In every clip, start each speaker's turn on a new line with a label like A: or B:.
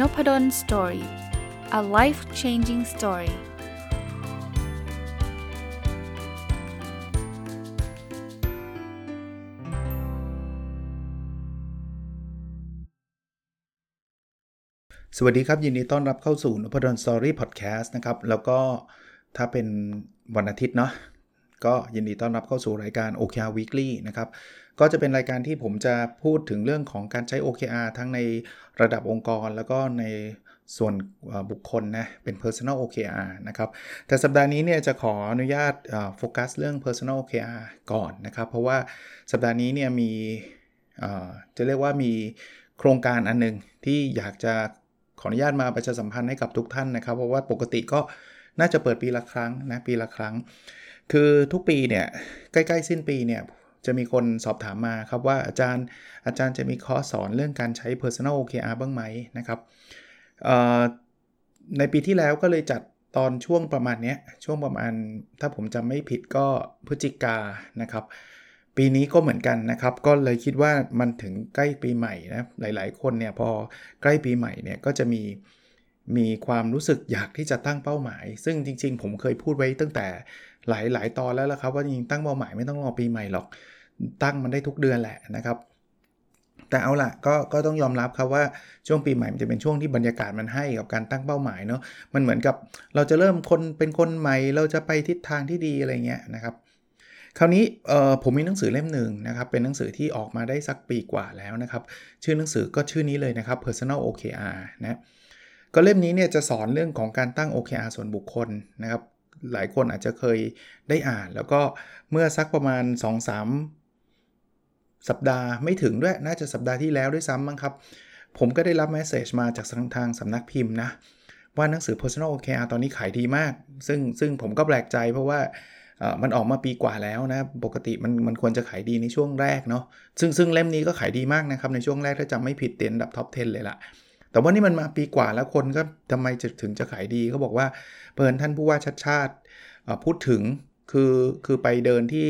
A: Nopadol Story a life changing story สวัสดีครับ ยินดีต้อนรับเข้าสู่นพดล Story Podcast นะครับ แล้วก็ถ้าเป็นวันอาทิตย์เนาะก็ยินดีต้อนรับเข้าสู่รายการ OKR Weekly นะครับ ก็จะเป็นรายการที่ผมจะพูดถึงเรื่องของการใช้ OKR ทั้งในระดับองค์กร แล้วก็ในส่วนบุคคลนะเป็น personal OKR นะครับ แต่สัปดาห์นี้เนี่ยจะขออนุญาตโฟกัสเรื่อง personal OKR ก่อนนะครับ เพราะว่าสัปดาห์นี้เนี่ยมีจะเรียกว่ามีโครงการอันนึงที่อยากจะขออนุญาตมาประชาสัมพันธ์ให้กับทุกท่านนะครับ เพราะว่าปกติก็น่าจะเปิดปีละครั้งนะปีละครั้ง คือทุกปีเนี่ยใกล้ๆสิ้นปีเนี่ย จะมีคนสอบถามมาครับว่าอาจารย์อาจารย์จะมีคอร์สสอนเรื่องการใช้ personal OKR บ้างไหมนะครับในปีที่แล้วก็เลยจัดตอนช่วงประมาณนี้ช่วงประมาณถ้าผมจำไม่ผิดก็พฤศจิกานะครับ ปีนี้ก็เหมือนกันนะครับ ก็เลยคิดว่ามันถึงใกล้ปีใหม่นะหลาย ๆ คนเนี่ยพอใกล้ปีใหม่เนี่ยก็จะมีมีความรู้สึกอยากที่จะตั้งเป้าหมาย ซึ่งจริง ๆ ผมเคยพูดไว้ตั้งแต่หลายหลายตอนแล้วละครับ ว่าจริงๆตั้งเป้าหมายไม่ต้องรอปีใหม่หรอก ตั้งมันได้ทุกเดือนแหละนะครับ แต่เอาละก็ก็ต้องยอมรับครับว่าช่วงปีใหม่มันจะเป็นช่วงที่บรรยากาศมันให้กับการตั้งเป้าหมายเนาะมันเหมือนกับเราจะเริ่มคนเป็นคนใหม่ เราจะไปทิศทางที่ดีอะไรเงี้ยนะครับคราวนี้ผมมีหนังสือเล่มหนึ่งนะครับ เป็นหนังสือที่ออกมาได้สักปีกว่าแล้วนะครับ ชื่อหนังสือก็ชื่อนี้เลยนะครับ personal OKR นะก็เล่มนี้เนี่ยจะสอนเรื่องของการตั้ง OKR ส่วนบุคคลนะครับ หลายคนอาจจะเคยได้อ่าน แล้วก็เมื่อสักประมาณ 2-3 สัปดาห์ไม่ถึงด้วย น่าจะสัปดาห์ที่แล้วด้วยซ้ำมั้งครับ ผมก็ได้รับ message มาจากทางสำนักพิมพ์นะ ว่าหนังสือ personal OKR ตอนนี้ขายดีมาก ซึ่งซึ่งผมก็แปลกใจเพราะว่ามันออกมาปีกว่าแล้วนะ ปกติมันมันควรจะขายดีในช่วงแรกเนาะซึ่งซึ่งเล่มนี้ก็ขายดีมากนะครับ ในช่วงแรกถ้าจำไม่ผิดติดอันดับ top 10 เลยล่ะ แต่ว่านี่มันมาปีกว่าแล้วคนก็ทำไมจะถึงจะขายดีเขาบอกว่าเปิดท่านผู้ว่าชัชชาติพูดถึง คือคือไปเดินที่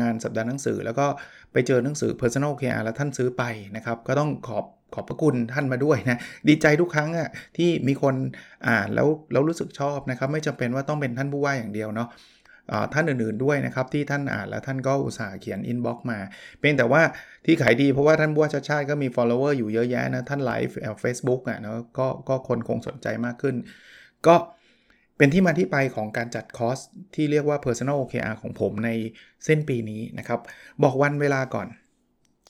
A: งานสัปดาห์หนังสือ แล้วก็ไปเจอหนังสือ Personal OKR แล้วท่านซื้อไปนะครับ ก็ต้องขอบขอบพระคุณท่านมาด้วยนะ ดีใจทุกครั้งอะที่มีคนอ่านแล้วแล้วรู้สึกชอบนะครับ ไม่จำเป็นว่าต้องเป็นท่านผู้ว่าอย่างเดียวเนาะท่านอื่นๆด้วยนะครับที่ท่านอ่านแล้วท่านก็อุตส่าห์เขียน inbox มาเป็นแต่ว่าที่ขายดีเพราะว่าท่านผู้ว่าชัชชาติก็มี follower อยู่เยอะแยะนะ ท่านไลฟ์เฟซบุ๊กอะเนาะก็ก็คนคงสนใจมากขึ้น ก็ เป็นที่มาที่ไปของการจัดคอร์สที่เรียกว่า Personal OKR ของผมในสิ้นปีนี้นะครับ บอกวันเวลาก่อน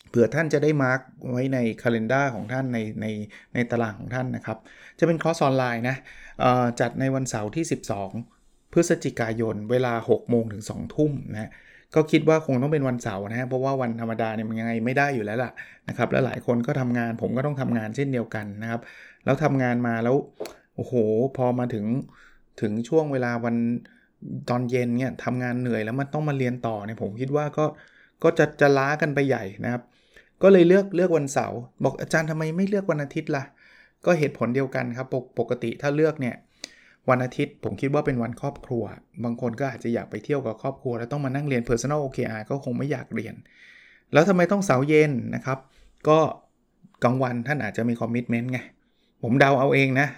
A: เผื่อท่านจะได้ mark ไว้ในคาล endar ของท่านในในในตารางของท่านนะครับ จะเป็นคอร์สออนไลน์นะจัดในวันเสาร์ที่ 12 พฤศจิกายน เวลา 6 โมงถึง 2 ทุ่มนะก็คิดว่าคงต้องเป็นวันเสาร์นะ เพราะว่าวันธรรมดาเนี่ยมันยังไงไม่ได้อยู่แล้วล่ะนะครับ แล้วหลายคนก็ทำงาน ผมก็ต้องทำงานเช่นเดียวกันนะครับ แล้วทำงานมาแล้ว โอ้โห พอมาถึง ถึงช่วงเวลาวันตอนเย็นเนี่ยทำงานเหนื่อยแล้วมันต้องมาเรียนต่อเนี่ยผมคิดว่าก็ก็จะจะล้ากันไปใหญ่นะครับ ก็เลยเลือกเลือกวันเสาร์บอกอาจารย์ทำไมไม่เลือกวันอาทิตย์ละ่ะ ก็เหตุผลเดียวกันครับปกปกติถ้าเลือกเนี่ยวันอาทิตย์ผมคิดว่าเป็นวันครอบครัว บางคนก็อาจจะอยากไปเที่ยวกับครอบครัว แล้วต้องมานั่งเรียน Personal OKR ก็คงไม่อยากเรียน แล้วทำไมต้องเสาร์เย็นนะครับ ก็กลางวันท่านอาจจะมีคอมมิชเมนต์ไง ผมเดาเอาเองนะ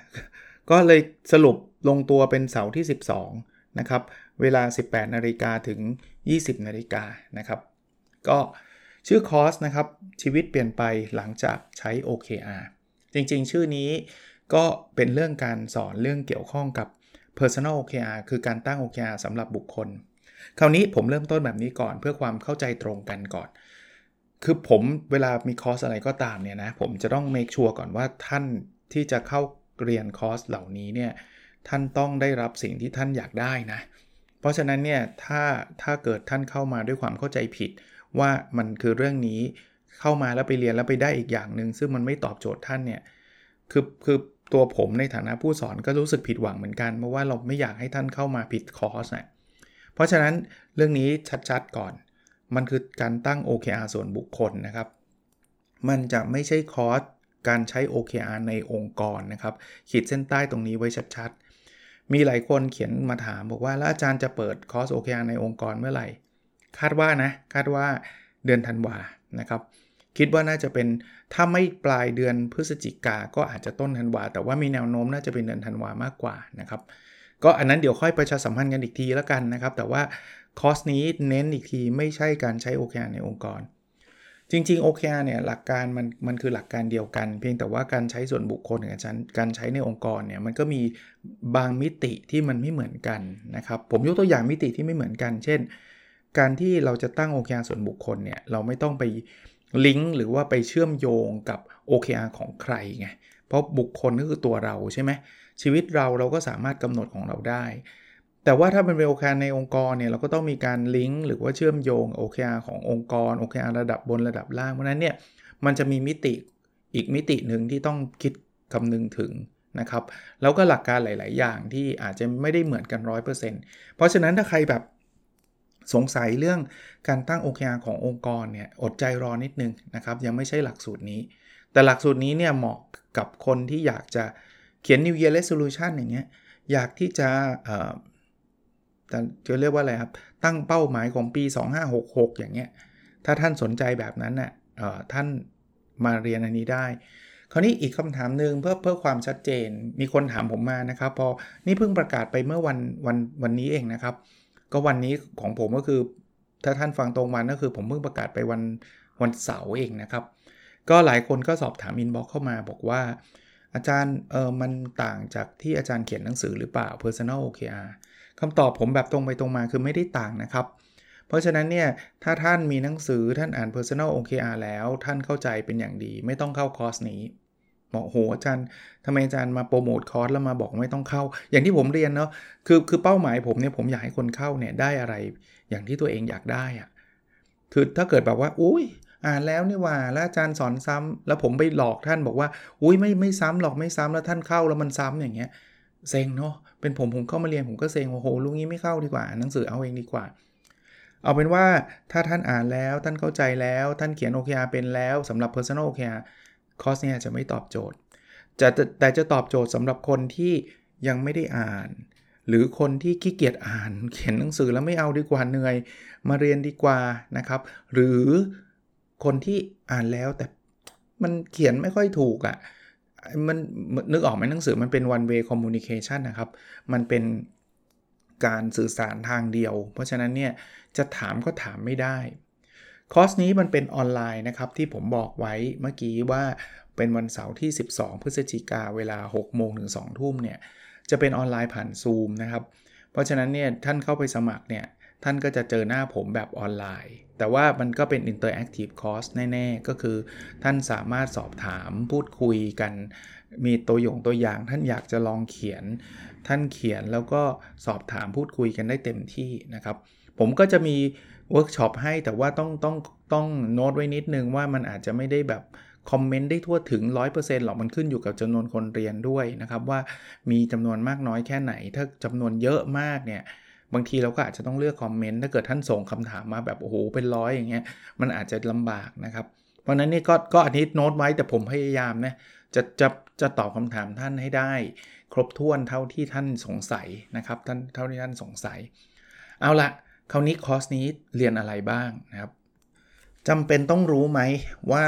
A: ก็เลยสรุปลงตัวเป็นเสาร์ที่ 12 นะครับ เวลา 18 นาฬิกาถึง 20 นาฬิกานะครับ ก็ชื่อคอร์สนะครับ ชีวิตเปลี่ยนไปหลังจากใช้ OKR จริงๆ ชื่อนี้ก็เป็นเรื่องการสอนเรื่องเกี่ยวข้องกับ Personal OKR คือการตั้ง OKR สำหรับบุคคล คราวนี้ผมเริ่มต้นแบบนี้ก่อนเพื่อความเข้าใจตรงกันก่อน คือผมเวลามีคอร์สอะไรก็ตามเนี่ยนะ ผมจะต้อง make sure ก่อนว่าท่านที่จะเข้า เรียนคอร์สเหล่านี้เนี่ยท่านต้องได้รับสิ่งที่ท่านอยากได้นะ เพราะฉะนั้นเนี่ยถ้าถ้าเกิดท่านเข้ามาด้วยความเข้าใจผิด ว่ามันคือเรื่องนี้เข้ามาแล้วไปเรียนแล้วไปได้อีกอย่างหนึ่งซึ่งมันไม่ตอบโจทย์ท่านเนี่ยคือคือตัวผมในฐานะผู้สอนก็รู้สึกผิดหวังเหมือนกันเพราะว่าเราไม่อยากให้ท่านเข้ามาผิดคอร์สนะเพราะฉะนั้นเรื่องนี้ชัดๆก่อน มันคือการตั้ง OKR ส่วนบุคคลนะครับ มันจะไม่ใช่คอร์ส การใช้ OKR ในองค์กรนะครับ ขีดเส้นใต้ตรงนี้ไว้ชัดๆ มีหลายคนเขียนมาถามบอกว่า แล้วอาจารย์จะเปิดคอร์ส OKR ในองค์กรเมื่อไหร่ คาดว่านะ คาดว่าเดือนธันวานะครับ คิดว่าน่าจะเป็นถ้าไม่ปลายเดือนพฤศจิกาก็อาจจะต้นธันวา แต่ว่ามีแนวโน้มน่าจะเป็นเดือนธันวามากกว่านะครับ ก็อันนั้นเดี๋ยวค่อยประชาสัมพันธ์กันอีกทีแล้วกันนะครับ แต่ว่าคอร์สนี้เน้นอีกทีไม่ใช่การใช้ OKR ในองค์กร จริง ๆ OKR เนี่ยหลักการมันมันคือหลักการเดียวกัน เพียงแต่ว่าการใช้ส่วนบุคคลกับการใช้ในองค์กรเนี่ยมันก็มีบางมิติที่มันไม่เหมือนกันนะครับผมยกตัวอย่างมิติที่ไม่เหมือนกัน เช่น การที่เราจะตั้ง OKR ส่วนบุคคลเนี่ยเราไม่ต้องไปลิงก์หรือว่าไปเชื่อมโยงกับ OKR ของใครไงเพราะบุคคลก็คือตัวเราใช่ไหมชีวิตเราเราก็สามารถกำหนดของเราได้ แต่ว่าถ้าเป็นโอเคในองค์กรเนี่ยเราก็ต้องมีการลิงก์หรือว่าเชื่อมโยง OKR ขององค์กร OKR ระดับบนระดับล่าง เพราะนั้นเนี่ยมันจะมีมิติอีกมิติหนึ่งที่ต้องคิดคำนึงถึงนะครับ แล้วก็หลักการหลาย ๆ อย่างที่อาจจะไม่ได้เหมือนกัน 100%เพราะฉะนั้นถ้าใครแบบสงสัยเรื่องการตั้ง OKR ขององค์กรเนี่ยอดใจรอนิดนึงนะครับยังไม่ใช่หลักสูตรนี้ แต่หลักสูตรนี้เนี่ยเหมาะกับคนที่อยากจะเขียน New Year Resolution อย่างเงี้ยอยากที่จะ เอ่จะเรียกว่าอะไรครับ ตั้งเป้าหมายของปี 2566 อย่างเงี้ย ถ้าท่านสนใจแบบนั้นน่ะท่านมาเรียนอันนี้ได้ คราวนี้อีกคำถามหนึ่งเพื่อเพื่อความชัดเจน มีคนถามผมมานะครับ พอนี่เพิ่งประกาศไปเมื่อวันวันวันนี้เองนะครับ ก็วันนี้ของผมก็คือ ถ้าท่านฟังตรงวันก็คือผมเพิ่งประกาศไปวันวันเสาร์เองนะครับ ก็หลายคนก็สอบถามอินบ็อกเข้ามาบอกว่า อาจารย์เออมันต่างจากที่อาจารย์เขียนหนังสือหรือเปล่า Personal OKR คำตอบผมแบบตรงไปตรงมาคือไม่ได้ต่างนะครับ เพราะฉะนั้นเนี่ยถ้าท่านมีหนังสือท่านอ่าน Personal OKR แล้วท่านเข้าใจเป็นอย่างดี ไม่ต้องเข้าคอร์สนี้บอกโหอาจารย์ทำไมอาจารย์มาโปรโมทคอร์สแล้วมาบอกไม่ต้องเข้า อย่างที่ผมเรียนเนาะคือคือเป้าหมายผมเนี่ยผมอยากให้คนเข้าเนี่ยได้อะไร อย่างที่ตัวเองอยากได้อะคือถ้าเกิดแบบว่าอุ้ยอ่านแล้วนี่ว่าแล้วอาจารย์สอนซ้ำแล้วผมไปหลอกท่านบอกว่า อุ้ยไม่ไม่ซ้ำหรอกไม่ซ้ำแล้วท่านเข้าแล้วมันซ้ำอย่างเงี้ย เซ็งเนาะเป็นผมผมเข้ามาเรียนผมก็เซ็งโอ้โหลุงนี้ไม่เข้าดีกว่า หนังสือเอาเองดีกว่า เอาเป็นว่าถ้าท่านอ่านแล้วท่านเข้าใจแล้วท่านเขียน OKR เป็นแล้วสำหรับ Personal OKR คอร์สเนี้จะไม่ตอบโจทย์จะแต่จะตอบโจทย์สำหรับคนที่ยังไม่ได้อ่าน หรือคนที่ขี้เกียจอ่านเขียนหนังสือแล้วไม่เอาดีกว่าเหนื่อย มาเรียนดีกว่านะครับ หรือคนที่อ่านแล้วแต่มันเขียนไม่ค่อยถูกอะ่ะ มันนึกออกไหมหนังสือมันเป็น one way communication นะครับ มันเป็นการสื่อสารทางเดียว เพราะฉะนั้นเนี่ยจะถามก็ถามไม่ได้ คอร์สนี้มันเป็นออนไลน์นะครับ ที่ผมบอกไว้เมื่อกี้ว่าเป็นวันเสาร์ที่ 12 พฤศจิกาเวลา 6 โมงถึง 2 ทุ่มเนี่ย จะเป็นออนไลน์ผ่านซูมนะครับ เพราะฉะนั้นเนี่ยท่านเข้าไปสมัครเนี่ย ท่านก็จะเจอหน้าผมแบบออนไลน์ แต่ว่ามันก็เป็น Interactive Course แน่ ๆ ก็คือท่านสามารถสอบถามพูดคุยกัน มีตัวอย่างตัวอย่าง ท่านอยากจะลองเขียน ท่านเขียนแล้วก็สอบถามพูดคุยกันได้เต็มที่นะครับ ผมก็จะมีเวิร์กช็อปให้แต่ว่าต้องต้องต้องโน้ตไว้นิดนึงว่ามันอาจจะไม่ได้แบบ comment ได้ทั่วถึง 100%หรอกมันขึ้นอยู่กับจำนวนคนเรียนด้วยนะครับ ว่ามีจำนวนมากน้อยแค่ไหน ถ้าจำนวนเยอะมากเนี่ย บางทีเราก็อาจจะต้องเลือก comment ถ้าเกิดท่านส่งคำถามมาแบบโอ้โหเป็นร้อยอย่างเงี้ยมันอาจจะลำบากนะครับ เพราะนั้นนี่ก็ก็อันนี้โน้ตไว้แต่ผมพยายามนะจะจะจะตอบคำถามท่านให้ได้ ครบถ้วนเท่าที่ท่านสงสัยนะครับท่านเท่าที่ท่านสงสัย เอาละคราวนี้คอร์สนี้เรียนอะไรบ้างนะครับจำเป็นต้องรู้ไหมว่า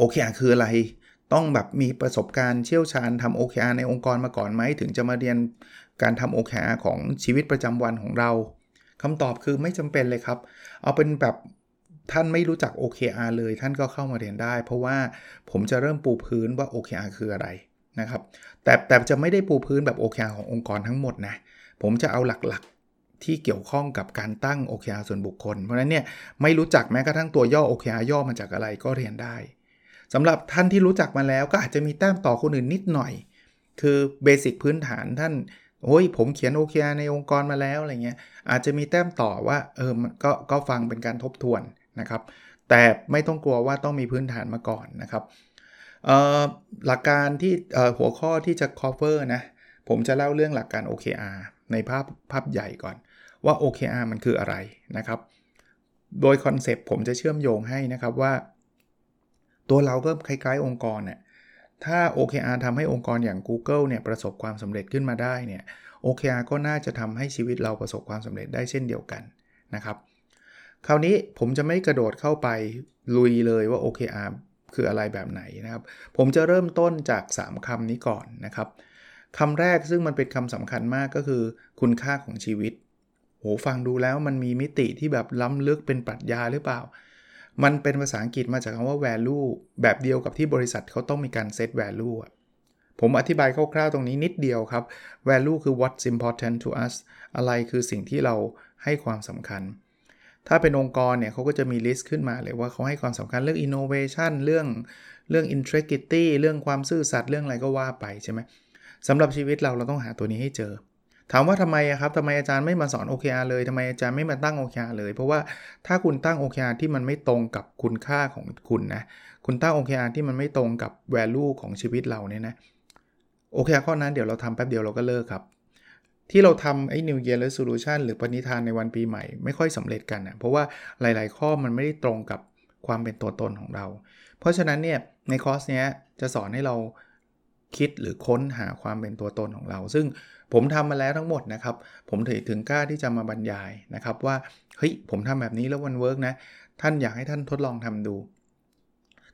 A: OKR คืออะไร ต้องแบบมีประสบการณ์เชี่ยวชาญทำ OKR ในองค์กรมาก่อนไหม ถึงจะมาเรียน การทำ OKR ของชีวิตประจำวันของเราคำตอบคือไม่จำเป็นเลยครับ เอาเป็นแบบท่านไม่รู้จัก OKR เลยท่านก็เข้ามาเรียนได้ เพราะว่าผมจะเริ่มปูพื้นว่า OKR คืออะไรนะครับ แต่แต่จะไม่ได้ปูพื้นแบบ OKR ขององค์กรทั้งหมดนะ ผมจะเอาหลักๆที่เกี่ยวข้องกับการตั้ง OKR ส่วนบุคคล เพราะนั้นเนี่ยไม่รู้จักแม้กระทั่งตัวย่อ OKR ย่อมาจากอะไรก็เรียนได้สำหรับท่านที่รู้จักมาแล้วก็อาจจะมีแต้มต่อคนอื่นนิดหน่อย คือเบสิกพื้นฐานท่าน โอ้ยผมเขียน OKR ในองค์กรมาแล้วอะไรเงี้ยอาจจะมีแต้มต่อว่าเออก็ก็ฟังเป็นการทบทวนนะครับ แต่ไม่ต้องกลัวว่าต้องมีพื้นฐานมาก่อนนะครับหลักการที่หัวข้อที่จะ cover นะผมจะเล่าเรื่องหลักการ OKR ในภาพภาพใหญ่ก่อน ว่า OKR มันคืออะไรนะครับ โดยคอนเซปต์ผมจะเชื่อมโยงให้นะครับว่า ตัวเราก็คล้ายๆองค์กรเนี่ย ถ้า OKR ทำให้องค์กรอย่าง Google เนี่ยประสบความสำเร็จขึ้นมาได้เนี่ย OKR ก็น่าจะทำให้ชีวิตเราประสบความสำเร็จได้เช่นเดียวกันนะครับ คราวนี้ผมจะไม่กระโดดเข้าไปลุยเลยว่า OKR คืออะไรแบบไหนนะครับ ผมจะเริ่มต้นจาก 3คำนี้ก่อนนะครับคำแรกซึ่งมันเป็นคำสำคัญมากก็คือ คุณค่าของชีวิต โหฟังดูแล้วมันมีมิติที่แบบล้ำลึกเป็นปรัชญาหรือเปล่า มันเป็นภาษาอังกฤษมาจากคำว่า value แบบเดียวกับที่บริษัทเขาต้องมีการ set value ผมอธิบายคร่าวๆตรงนี้นิดเดียวครับ value คือ what's important to us อะไรคือสิ่งที่เราให้ความสำคัญ ถ้าเป็นองค์กรเนี่ยเขาก็จะมี list ขึ้นมาเลยว่าเขาให้ความสำคัญเรื่อง innovation เรื่องเรื่อง integrity เรื่องความซื่อสัตย์เรื่องอะไรก็ว่าไปใช่ไหมสำหรับชีวิตเราเราต้องหาตัวนี้ให้เจอ ถามว่าทำไมครับทำไมอาจารย์ไม่มาสอน OKR เลยทำไมอาจารย์ไม่มาตั้ง OKR เลย เพราะว่าถ้าคุณตั้ง OKR ที่มันไม่ตรงกับคุณค่าของคุณนะ คุณตั้ง OKR ที่มันไม่ตรงกับ value ของชีวิตเราเนี่ยนะ OKR ข้อนั้นเดี๋ยวเราทำแป๊บเดียวเราก็เลิกครับ ที่เราทำไอ้ New Year Resolution หรือปณิธานในวันปีใหม่ไม่ค่อยสำเร็จกันนะเพราะว่าหลาย ๆ ข้อมันไม่ได้ตรงกับความเป็นตัวตนของเรา เพราะฉะนั้นเนี่ยในคอร์สเนี้ยจะสอนให้เราคิดหรือค้นหาความเป็นตัวตนของเรา ซึ่ง ผมทำมาแล้วทั้งหมดนะครับ ผมถึงถึงกล้าที่จะมาบรรยายนะครับว่า เฮ้ย ผมทำแบบนี้แล้วมัน work นะ ท่านอยากให้ท่านทดลองทำดู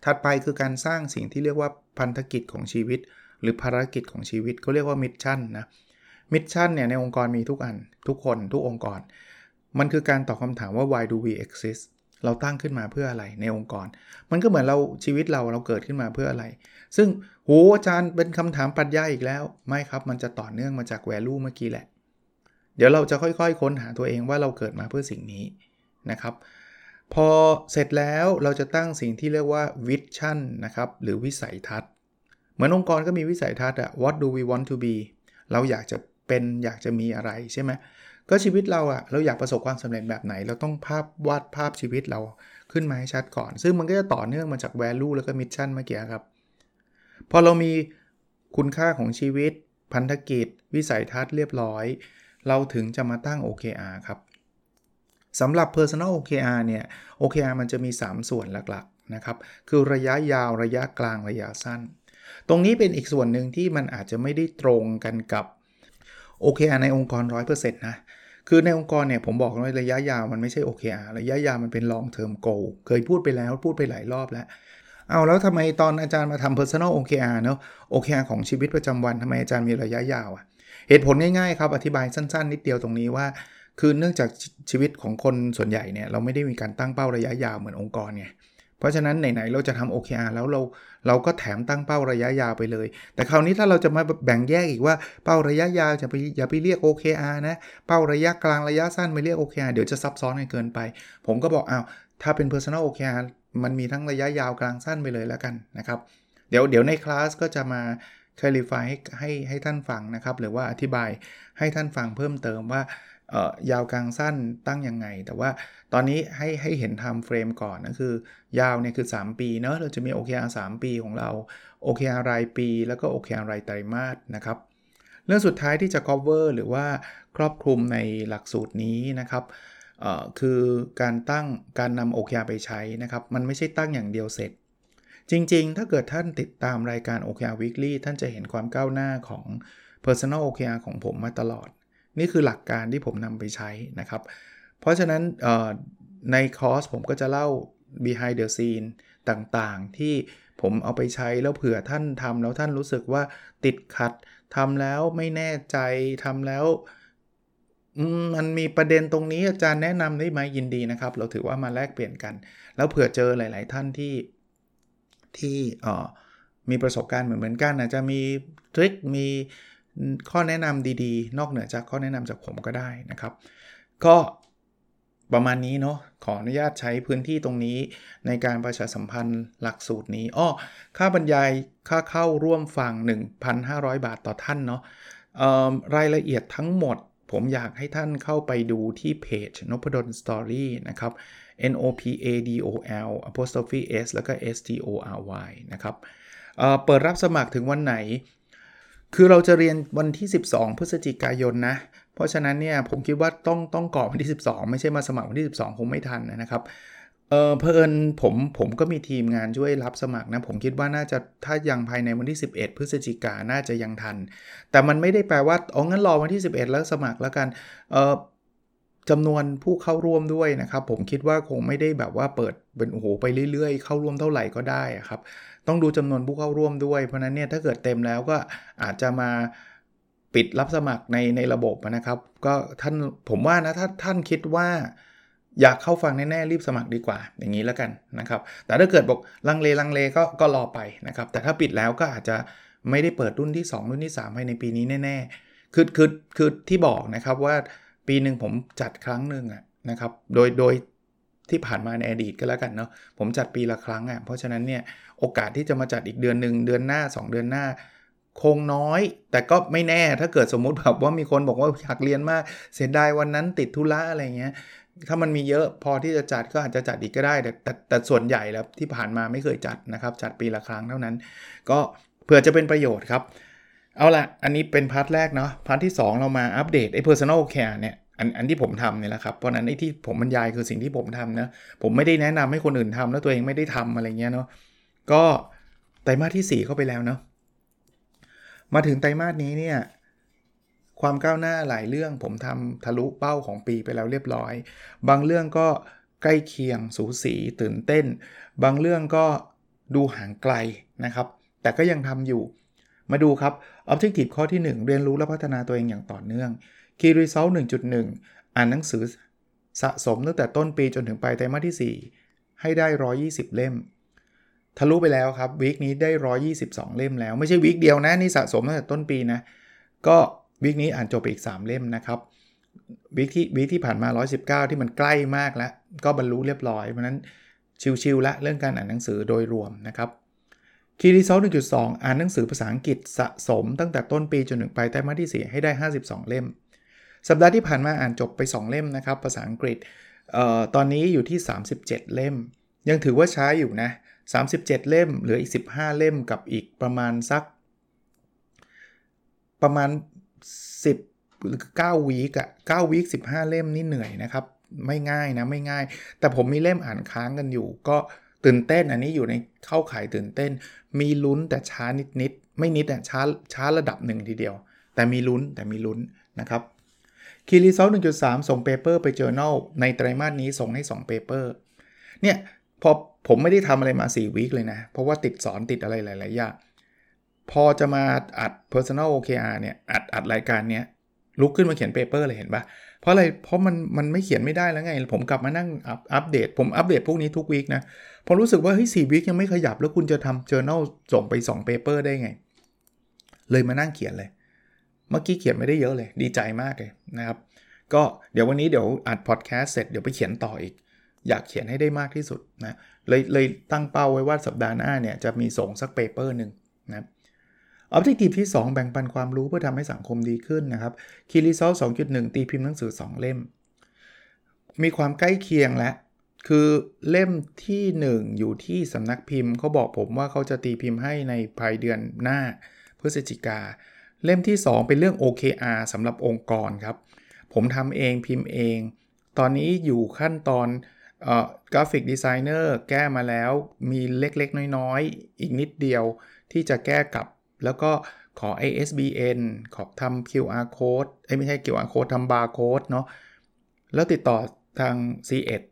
A: ถัดไปคือการสร้างสิ่งที่เรียกว่าพันธกิจของชีวิต หรือภารกิจของชีวิตเขาเรียกว่า mission นะ mission เนี่ยในองค์กรมีทุกอัน ทุกคนทุกองค์กร มันคือการตอบคำถามว่า why do we exist เราตั้งขึ้นมาเพื่ออะไรในองค์กร มันก็เหมือนเราชีวิตเราเราเกิดขึ้นมาเพื่ออะไร ซึ่งโหอาจารย์เป็นคำถามปรัชญาอีกแล้ว ไม่ครับ มันจะต่อเนื่องมาจากแวลูเมื่อกี้แหละ เดี๋ยวเราจะค่อยๆ ค้นหาตัวเองว่าเราเกิดมาเพื่อสิ่งนี้นะครับ พอเสร็จแล้วเราจะตั้งสิ่งที่เรียกว่าวิชั่นนะครับหรือวิสัยทัศน์ เหมือนองค์กรก็มีวิสัยทัศน์อะ what do we want to be เราอยากจะเป็นอยากจะมีอะไรใช่ไหม ก็ชีวิตเราอะเราอยากประสบความสำเร็จแบบไหน เราต้องภาพวาดภาพชีวิตเราขึ้นมาให้ชัดก่อน ซึ่งมันก็จะต่อเนื่องมาจาก value แล้วก็ mission เมื่อกี้ครับ พอเรามีคุณค่าของชีวิต พันธกิจ วิสัยทัศน์เรียบร้อย เราถึงจะมาตั้ง OKR ครับสำหรับ personal OKR เนี่ย OKR มันจะมี 3 ส่วนหลักๆนะครับ คือระยะยาวระยะกลางระยะสั้น ตรงนี้เป็นอีกส่วนหนึ่งที่มันอาจจะไม่ได้ตรงกันกับ OKR ในองค์กร 100%นะคือในองค์กรเนี่ยผมบอกว่าระยะยาวมันไม่ใช่ OKR ระยะยาวมันเป็น long term goal เคยพูดไปแล้วพูดไปหลายรอบแล้ว เอาแล้วทำไมตอนอาจารย์มาทำ personal OKR เนาะ OKR ของชีวิตประจำวันทำไมอาจารย์มีระยะยาวอะเหตุผลง่ายๆครับอธิบายสั้นๆ นิดเดียวตรงนี้ว่า คือเนื่องจากชีวิตของคนส่วนใหญ่เนี่ยเราไม่ได้มีการตั้งเป้าระยะยาวเหมือนองค์กรไงเพราะฉะนั้นไหนๆเราจะทำ OKR แล้วเรา เราก็แถมตั้งเป้าระยะยาวไปเลย แต่คราวนี้ถ้าเราจะมาแบ่งแยกอีกว่าเป้าระยะยาวจะไปอย่าไปเรียก OKR นะ เป้าระยะกลางระยะสั้นไปเรียก OKR เดี๋ยวจะซับซ้อนกันเกินไป ผมก็บอกอ้าวถ้าเป็น personal OKR มันมีทั้งระยะยาวกลางสั้นไปเลยแล้วกันนะครับ เดี๋ยวเดี๋ยวในคลาสก็จะมา clarify ให้ให้ให้ท่านฟังนะครับ หรือว่าอธิบายให้ท่านฟังเพิ่มเติมว่า ยาวกลางสั้นตั้งยังไง แต่ว่าตอนนี้ให้ให้เห็น time frame ก่อนนะคือยาวเนี่ยคือ 3 ปีเนอะเราจะมี OKR 3 ปีของเรา OKR รายปี แล้วก็ OKR รายไตรมาสนะครับ เรื่องสุดท้ายที่จะ cover หรือว่าครอบคลุมในหลักสูตรนี้นะครับคือการตั้งการนำ OKR ไปใช้นะครับ มันไม่ใช่ตั้งอย่างเดียวเสร็จ จริงๆ ถ้าเกิดท่านติดตามรายการ OKR Weekly ท่านจะเห็นความก้าวหน้าของ Personal OKR ของผมมาตลอด นี่คือหลักการที่ผมนำไปใช้นะครับ เพราะฉะนั้นในคอร์สผมก็จะเล่า behind the scene ต่างๆ ที่ผมเอาไปใช้แล้วเผื่อท่านทำแล้วท่านรู้สึกว่าติดขัดทำแล้วไม่แน่ใจทำแล้วมันมีประเด็นตรงนี้อาจารย์แนะนำได้ไหมยินดีนะครับ เราถือว่ามาแลกเปลี่ยนกัน แล้วเผื่อเจอหลาย ๆ ท่านที่ที่มีประสบการณ์เหมือนกันอาจจะมีทริคมี ข้อแนะนำดีๆ นอกเหนือจากข้อแนะนำจากผมก็ได้นะครับ ก็ประมาณนี้เนาะขออนุญาตใช้พื้นที่ตรงนี้ในการประชาสัมพันธ์หลักสูตรนี้อ้อค่าบรรยายค่าเข้าร่วมฟัง 1,500 บาทต่อท่านเนาะรายละเอียดทั้งหมด ผมอยากให้ท่านเข้าไปดูที่เพจนพดลสตอรี่นะครับ N O P A D O L apostrophe S แล้วก็ S T O R Y นะครับเเปิดรับสมัครถึงวันไหน คือเราจะเรียนวันที่ 12 พฤศจิกายนนะ เพราะฉะนั้นเนี่ยผมคิดว่าต้องต้องก่อวันที่ 12 ไม่ใช่มาสมัครวันที่ 12 คงไม่ทันนะครับเออเพอิญผมผมก็มีทีมงานช่วยรับสมัครนะ ผมคิดว่าน่าจะถ้ายังภายในวันที่ 11 พฤศจิกาน่าจะยังทัน แต่มันไม่ได้แปลว่าอ๋องั้นรอวันที่ 11 แล้วสมัครแล้วกันเออจำนวนผู้เข้าร่วมด้วยนะครับ ผมคิดว่าคงไม่ได้แบบว่าเปิดเป็นโอ้โหไปเรื่อยๆ เข้าร่วมเท่าไหร่ก็ได้ครับ ต้องดูจำนวนผู้เข้าร่วมด้วย เพราะนั้นเนี่ยถ้าเกิดเต็มแล้วก็อาจจะมาปิดรับสมัครในในระบบนะครับ ก็ท่านผมว่านะถ้าท่านคิดว่าอยากเข้าฟังแน่ๆรีบสมัครดีกว่า อย่างนี้แล้วกันนะครับ แต่ถ้าเกิดบอกลังเลลังเลก็ก็รอไปนะครับ แต่ถ้าปิดแล้วก็อาจจะไม่ได้เปิดรุ่นที่ 2 รุ่นที่3ภายในปีนี้แน่ๆคือคือคือที่บอกนะครับว่าปีหนึ่งผมจัดครั้งหนึ่งนะครับ โดยโดย ที่ผ่านมาในอดีตก็แล้วกันเนาะผมจัดปีละครั้งอะเพราะฉะนั้นเนี่ยโอกาสที่จะมาจัดอีกเดือนหนึ่งเดือนหน้า 2 เดือนหน้า คงน้อย แต่ก็ไม่แน่ถ้าเกิดสมมุติแบบว่ามีคนบอกว่าอยากเรียนมากเสียดายวันนั้นติดธุระอะไรเงี้ยถ้ามันมีเยอะพอที่จะจัดก็อาจจะจัดอีกก็ได้ แต่แต่แต่ส่วนใหญ่แล้วที่ผ่านมาไม่เคยจัดนะครับ จัดปีละครั้งเท่านั้น ก็เผื่อจะเป็นประโยชน์ครับ เอาละอันนี้เป็น part แรกเนาะ part ที่ 2 เรามาอัปเดตไอ้ personal care เนี่ย อันอันที่ผมทำเนี่ยแหละครับเพราะนั้นไอ้ที่ผมบรรยายคือสิ่งที่ผมทำนะผมไม่ได้แนะนำให้คนอื่นทำแล้วตัวเองไม่ได้ทำอะไรเงี้ยเนาะก็ไตรมาสที่ 4 เข้าไปแล้วเนาะมาถึงไตรมาสนี้เนี่ยความก้าวหน้าหลายเรื่องผมทำทะลุเป้าของปีไปแล้วเรียบร้อย บางเรื่องก็ใกล้เคียงสูสีตื่นเต้น บางเรื่องก็ดูห่างไกลนะครับ แต่ก็ยังทำอยู่ มาดูครับ Objective ข้อที่ 1 เรียนรู้และพัฒนาตัวเองอย่างต่อเนื่อง Key Result 1.1 อ่านหนังสือสะสมตั้งแต่ต้นปีจนถึงปลายไตรมาสที่ 4 ให้ได้ 120 เล่ม ทะลุไปแล้วครับวีคนี้ได้ 122 เล่มแล้ว ไม่ใช่วีคเดียวนะ นี่สะสมตั้งแต่ต้นปีนะ ก็วีคนี้อ่านจบไปอีก 3 เล่มนะครับวีคที่วีคที่ผ่านมา 119 ที่มันใกล้มากแล้ว ก็บรรลุเรียบร้อย เพราะนั้นชิวๆละเรื่องการอ่านหนังสือโดยรวมนะครับคีรีเซล1.2 อ่านหนังสือภาษาอังกฤษสะสมตั้งแต่ต้นปีจนถึงปลายไตรมาสที่ 4 ให้ได้ 52 เล่ม สัปดาห์ที่ผ่านมาอ่านจบไป 2 เล่มนะครับ ภาษาอังกฤษออตอนนี้อยู่ที่ 37 เล่ม ยังถือว่าช้าอยู่นะ 37 เล่ม เหลืออีก 15 เล่มกับอีกประมาณสัก ประมาณ 10หรือ9วีกอะ9วีค15 เล่มนี่เหนื่อยนะครับ ไม่ง่ายนะไม่ง่าย แต่ผมมีเล่มอ่านค้างกันอยู่ ก็ตื่นเต้นอันนี้อยู่ในเข้าขายตื่นเต้น มีลุ้นแต่ช้านิดนิดไม่นิดอะช้าช้าระดับหนึ่งทีเดียว แต่มีลุ้นแต่มีลุ้นนะครับ key result 1.3ส่ง paper ไป journal ในไตรมาสนี้ส่งให้2 paper เนี่ยพอผมไม่ได้ทำอะไรมา4 week เลยนะ เพราะว่าติดสอนติดอะไรหลาย ๆ อย่าง พอจะมาอัด personal OKR เนี่ย อัดอัดรายการเนี้ยลุกขึ้นมาเขียน paper เลยเห็นปะเพราะอะไร เพราะมันมันไม่เขียนไม่ได้แล้วไง ผมกลับมานั่งอัปอัปเดต ผมอัปเดตพวกนี้ทุก week นะ พอรู้สึกว่าเฮ้ยสี่ week ยังไม่ขยับแล้วคุณจะทำ journal ส่งไป2 paper ได้ไง เลยมานั่งเขียนเลย เมื่อกี้เขียนไม่ได้เยอะเลย ดีใจมากเลยนะครับ ก็เดี๋ยววันนี้เดี๋ยวอัดพอดแคสต์เสร็จเดี๋ยวไปเขียนต่ออีก อยากเขียนให้ได้มากที่สุดนะเลยเลยตั้งเป้าไว้ว่าสัปดาห์หน้าเนี่ยจะมีส่งสัก paper หนึ่งนะ objective ที่ 2 แบ่งปันความรู้เพื่อทำให้สังคมดีขึ้นนะครับ key result 2.1 ตีพิมพ์หนังสือ 2 เล่ม มีความใกล้เคียงและคือเล่มที่ 1 อยู่ที่สำนักพิมพ์เขาบอกผมว่าเขาจะตีพิมพ์ให้ในภายเดือนหน้าพฤศจิกา เล่มที่ 2 เป็นเรื่อง OKR สำหรับองค์กรครับ ผมทำเองพิมพ์เอง ตอนนี้อยู่ขั้นตอนกราฟิกดีไซเนอร์แก้มาแล้วมีเล็กๆ น้อยๆ อีกนิดเดียวที่จะแก้กลับ แล้วก็ขอ ISBN ขอทำ QR code เอ้ไม่ใช่ QR code ทำ barcode เนาะแล้วติดต่อทาง C1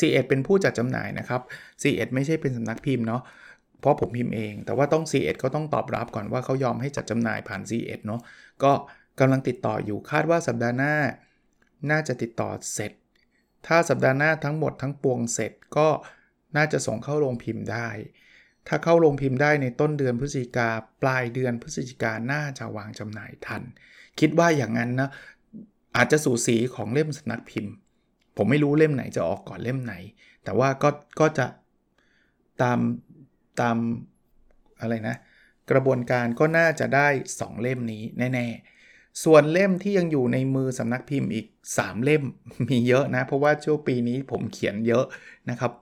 A: C1 เป็นผู้จัดจำหน่ายนะครับ C1 ไม่ใช่เป็นสำนักพิมพ์เนาะ เพราะผมพิมพ์เอง แต่ว่าต้อง C1 ก็ต้องตอบรับก่อนว่าเขายอมให้จัดจำหน่ายผ่าน C1 เอ็ดเนาะก็กำลังติดต่ออยู่คาดว่าสัปดาห์หน้า น่าจะติดต่อเสร็จ ถ้าสัปดาห์หน้าทั้งหมดทั้งปวงเสร็จก็น่าจะส่งเข้าโรงพิมพ์ได้ ถ้าเข้าโรงพิมพ์ได้ในต้นเดือนพฤศจิกาปลายเดือนพฤศจิกาน่าจะวางจำหน่ายทัน คิดว่าอย่างนั้นนะอาจจะสู่สีของเล่มสนักพิมพ์ ผมไม่รู้เล่มไหนจะออกก่อนเล่มไหน แต่ว่าก็ก็จะตาม ตามอะไรนะ กระบวนการก็น่าจะได้ 2 เล่มนี้แน่ ๆ ส่วนเล่มที่ยังอยู่ในมือสำนักพิมพ์อีก 3 เล่มมีเยอะนะ เพราะว่าช่วงปีนี้ผมเขียนเยอะนะครับ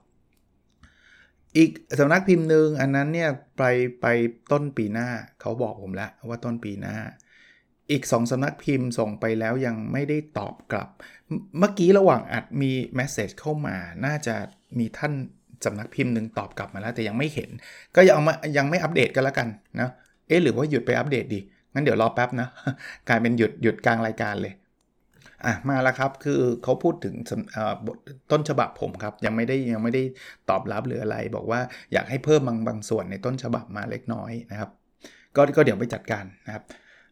A: อีกสำนักพิมพ์หนึ่งอันนั้นเนี่ยไปไปต้นปีหน้าเขาบอกผมแล้วว่าต้นปีหน้าอีก 2สำนักพิมพ์ส่งไปแล้วยังไม่ได้ตอบกลับ เมื่อกี้ระหว่างอัดมีแมสเซจเข้ามา น่าจะมีท่าน สำนักพิมพ์หนึ่งตอบกลับมาแล้วแต่ยังไม่เห็น ก็ยังมายังไม่อัปเดตกันแล้วกันนะเอ๊ะหรือว่าหยุดไปอัปเดตดีงั้นเดี๋ยวรอแป๊บนะกลายเป็นหยุดหยุดกลางรายการเลยอะมาแล้วครับคือเขาพูดถึงต้นฉบับผมครับ ยังไม่ได้ยังไม่ได้ตอบรับหรืออะไร บอกว่าอยากให้เพิ่มบางบางส่วนในต้นฉบับมาเล็กน้อยนะครับ ก็ก็เดี๋ยวไปจัดการนะครับ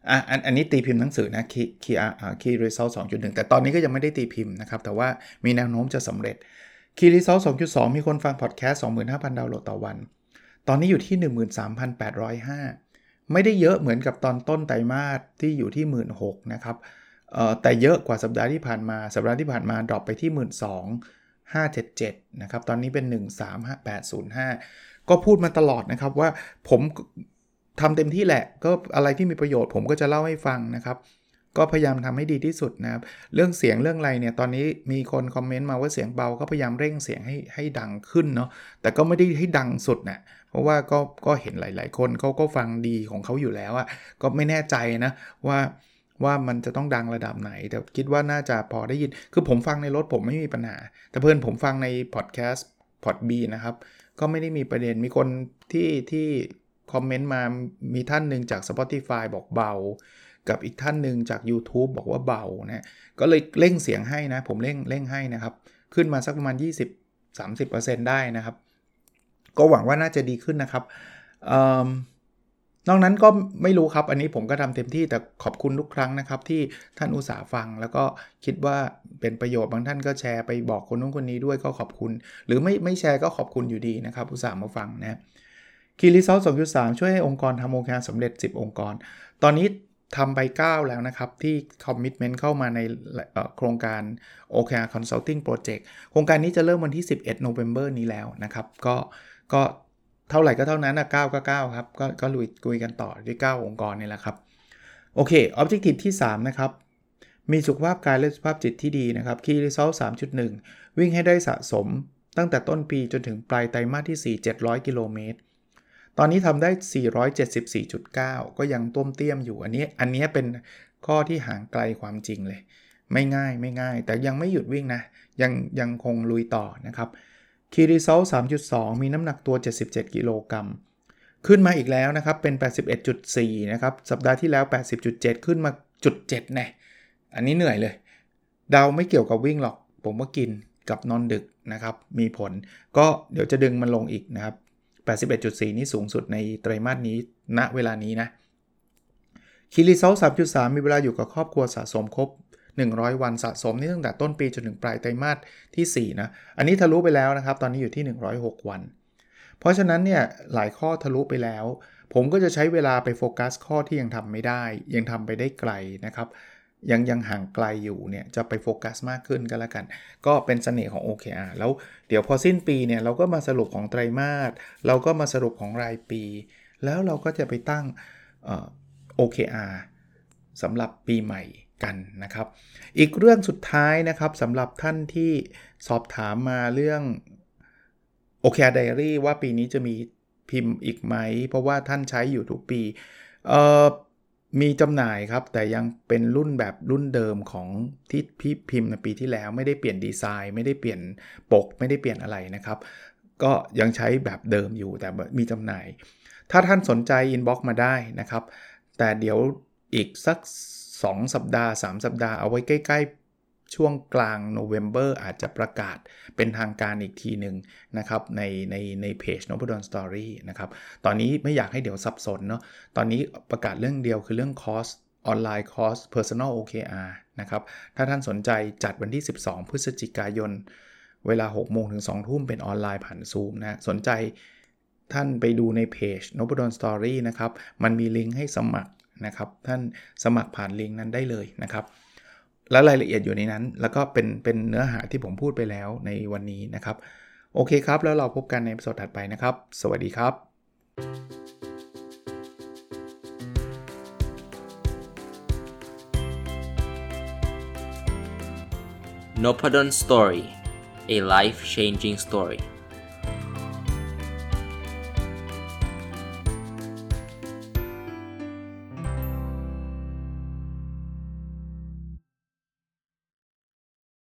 A: อะอันอันนี้ตีพิมพ์หนังสือนะ key key อ่า key result สองจุดหนึ่งแต่ตอนนี้ก็ยังไม่ได้ตีพิมพ์นะครับ แต่ว่ามีแนวโน้มจะสำเร็จ key result สองจุดสองมีคนฟังพอดแคสต์สองหมื่นห้าพันดาวน์โหลดต่อวัน ตอนนี้อยู่ที่ 13,805 ไม่ได้เยอะเหมือนกับตอนต้นไตรมาสที่อยู่ที่ 16,000นะครับแต่เยอะกว่าสัปดาห์ที่ผ่านมา สัปดาห์ที่ผ่านมา drop ไปที่ 12,577 นะครับ ตอนนี้เป็น 13,805 ก็พูดมาตลอดนะครับว่าผมทำเต็มที่แหละ ก็อะไรที่มีประโยชน์ผมก็จะเล่าให้ฟังนะครับ ก็พยายามทำให้ดีที่สุดนะครับ เรื่องเสียงเรื่องอะไรเนี่ย ตอนนี้มีคนคอมเมนต์มาว่าเสียงเบา ก็พยายามเร่งเสียงให้ให้ดังขึ้นเนาะ แต่ก็ไม่ได้ให้ดังสุดนะ เพราะว่าก็ก็เห็นหลาย ๆ คนเขาก็ฟังดีของเขาอยู่แล้วอะ ก็ไม่แน่ใจนะว่าว่ามันจะต้องดังระดับไหน แต่คิดว่าน่าจะพอได้ยิน คือผมฟังในรถผมไม่มีปัญหา แต่เพื่อนผมฟังในพอดแคสต์พอดบีนะครับ ก็ไม่ได้มีประเด็น มีคนที่ที่คอมเมนต์มา มีท่านหนึ่งจาก Spotify บอกเบา กับอีกท่านหนึ่งจาก YouTube บอกว่าเบานะก็เลยเร่งเสียงให้นะ ผมเร่งเร่งให้นะครับ ขึ้นมาสักประมาณ 20-30%ได้นะครับ ก็หวังว่าน่าจะดีขึ้นนะครับนอกนั้นก็ไม่รู้ครับ อันนี้ผมก็ทำเต็มที่แต่ขอบคุณทุกครั้งนะครับ ที่ท่านอุตส่าห์ฟัง แล้วก็คิดว่าเป็นประโยชน์บางท่านก็แชร์ไปบอกคนนู้นคนนี้ด้วยก็ขอบคุณ หรือไม่ไม่แชร์ก็ขอบคุณอยู่ดีนะครับ อุตส่าห์มาฟังนะคีรีซอล2.3ช่วยให้องค์กรทำโอเคสำเร็จ 10 องค์กร ตอนนี้ ทำไป9แล้วนะครับ ที่คอมมิชเมนต์เข้ามาในโครงการ OKR Consulting Project โครงการนี้จะเริ่มวันที่ 11 November นี้แล้วนะครับ ก็ก็เท่าไหร่ก็เท่านั้นนะ9ก็9ครับ ก็ก็ลุยคุยกันต่อที่9องค์กรนี่แหละครับ โอเค Objective ที่ 3 นะครับ มีสุขภาพกายและสุขภาพจิตที่ดีนะครับ Key Result 3.1 วิ่งให้ได้สะสมตั้งแต่ต้นปีจนถึงปลายไตรมาสที่ 4 700 กิโลเมตร ตอนนี้ทำได้ 474.9 ก็ยังต้มเตี้ยมอยู่ อันนี้ อันนี้เป็นข้อที่ห่างไกลความจริงเลย ไม่ง่ายไม่ง่าย แต่ยังไม่หยุดวิ่งนะ ยังยังคงลุยต่อนะครับคีรีโซล3.2 มีน้ำหนักตัว 77 กิโลกรัม ขึ้นมาอีกแล้วนะครับ เป็น 81.4 นะครับ สัปดาห์ที่แล้ว 80.7 ขึ้นมาจุด7แน่อันนี้เหนื่อยเลยดาวไม่เกี่ยวกับวิ่งหรอก ผมว่ากินกับนอนดึกนะครับ มีผล ก็เดี๋ยวจะดึงมันลงอีกนะครับ 81.4 นี่สูงสุดในไตรมาสนี้ณเวลานี้นะคีรีโซล3.3 มีเวลาอยู่กับครอบครัวสะสมครบ 100 วันสะสมนี่ตั้งแต่ต้นปีจนถึงปลายไตรมาสที่ 4 นะ อันนี้ทะลุไปแล้วนะครับ ตอนนี้อยู่ที่ 106 วัน เพราะฉะนั้นเนี่ยหลายข้อทะลุไปแล้ว ผมก็จะใช้เวลาไปโฟกัสข้อที่ยังทำไม่ได้ ยังทำไปได้ไกลนะครับ ยังยังห่างไกลอยู่เนี่ยจะไปโฟกัสมากขึ้นก็แล้วกัน ก็เป็นเสน่ห์ของ OKR แล้วเดี๋ยวพอสิ้นปีเนี่ยเราก็มาสรุปของไตรมาสเราก็มาสรุปของรายปี แล้วเราก็จะไปตั้ง OKR สำหรับปีใหม่กันนะครับ อีกเรื่องสุดท้ายนะครับสำหรับท่านที่สอบถามมาเรื่อง OKR ไดอารี่ว่าปีนี้จะมีพิมพ์อีกไหม เพราะว่าท่านใช้อยู่ทุกปีเอ่อ มีจำหน่ายครับ แต่ยังเป็นรุ่นแบบรุ่นเดิมของที่พี่พิมพ์ในปีที่แล้ว ไม่ได้เปลี่ยนดีไซน์ ไม่ได้เปลี่ยนปก ไม่ได้เปลี่ยนอะไรนะครับ ก็ยังใช้แบบเดิมอยู่แต่มีจำหน่าย ถ้าท่านสนใจ inbox มาได้นะครับ แต่เดี๋ยวอีกสัก 2 สัปดาห์ 3 สัปดาห์เอาไว้ใกล้ ๆ ช่วงกลางโนเวม ber อาจจะประกาศเป็นทางการอีกทีหนึ่งนะครับในในในเพจ n o p a d o n Story นะครับ ตอนนี้ไม่อยากให้เดี๋ยวสับสนเนาะตอนนี้ประกาศเรื่องเดียวคือเรื่องคอร์สออนไลน์คอร์ส Personal OKR นะครับ ถ้าท่านสนใจจัดวันที่ 12 พฤศจิกายน เวลา 6 โมงถึง 2 ทุ่มเป็นออนไลน์ผ่านซูมนะ สนใจท่านไปดูในเพจ n o p a d o n Story นะครับ มันมีลิงก์ให้สมัครนะครับ ท่านสมัครผ่านลิงก์นั้นได้เลยนะครับ และรายละเอียดอยู่ในนั้น แล้วก็เป็นเป็นเนื้อหาที่ผมพูดไปแล้วในวันนี้นะครับ โอเคครับ แล้วเราพบกันในสดถัดไปนะครับ สวัสดีครับ
B: n o p a d o n Story a life changing story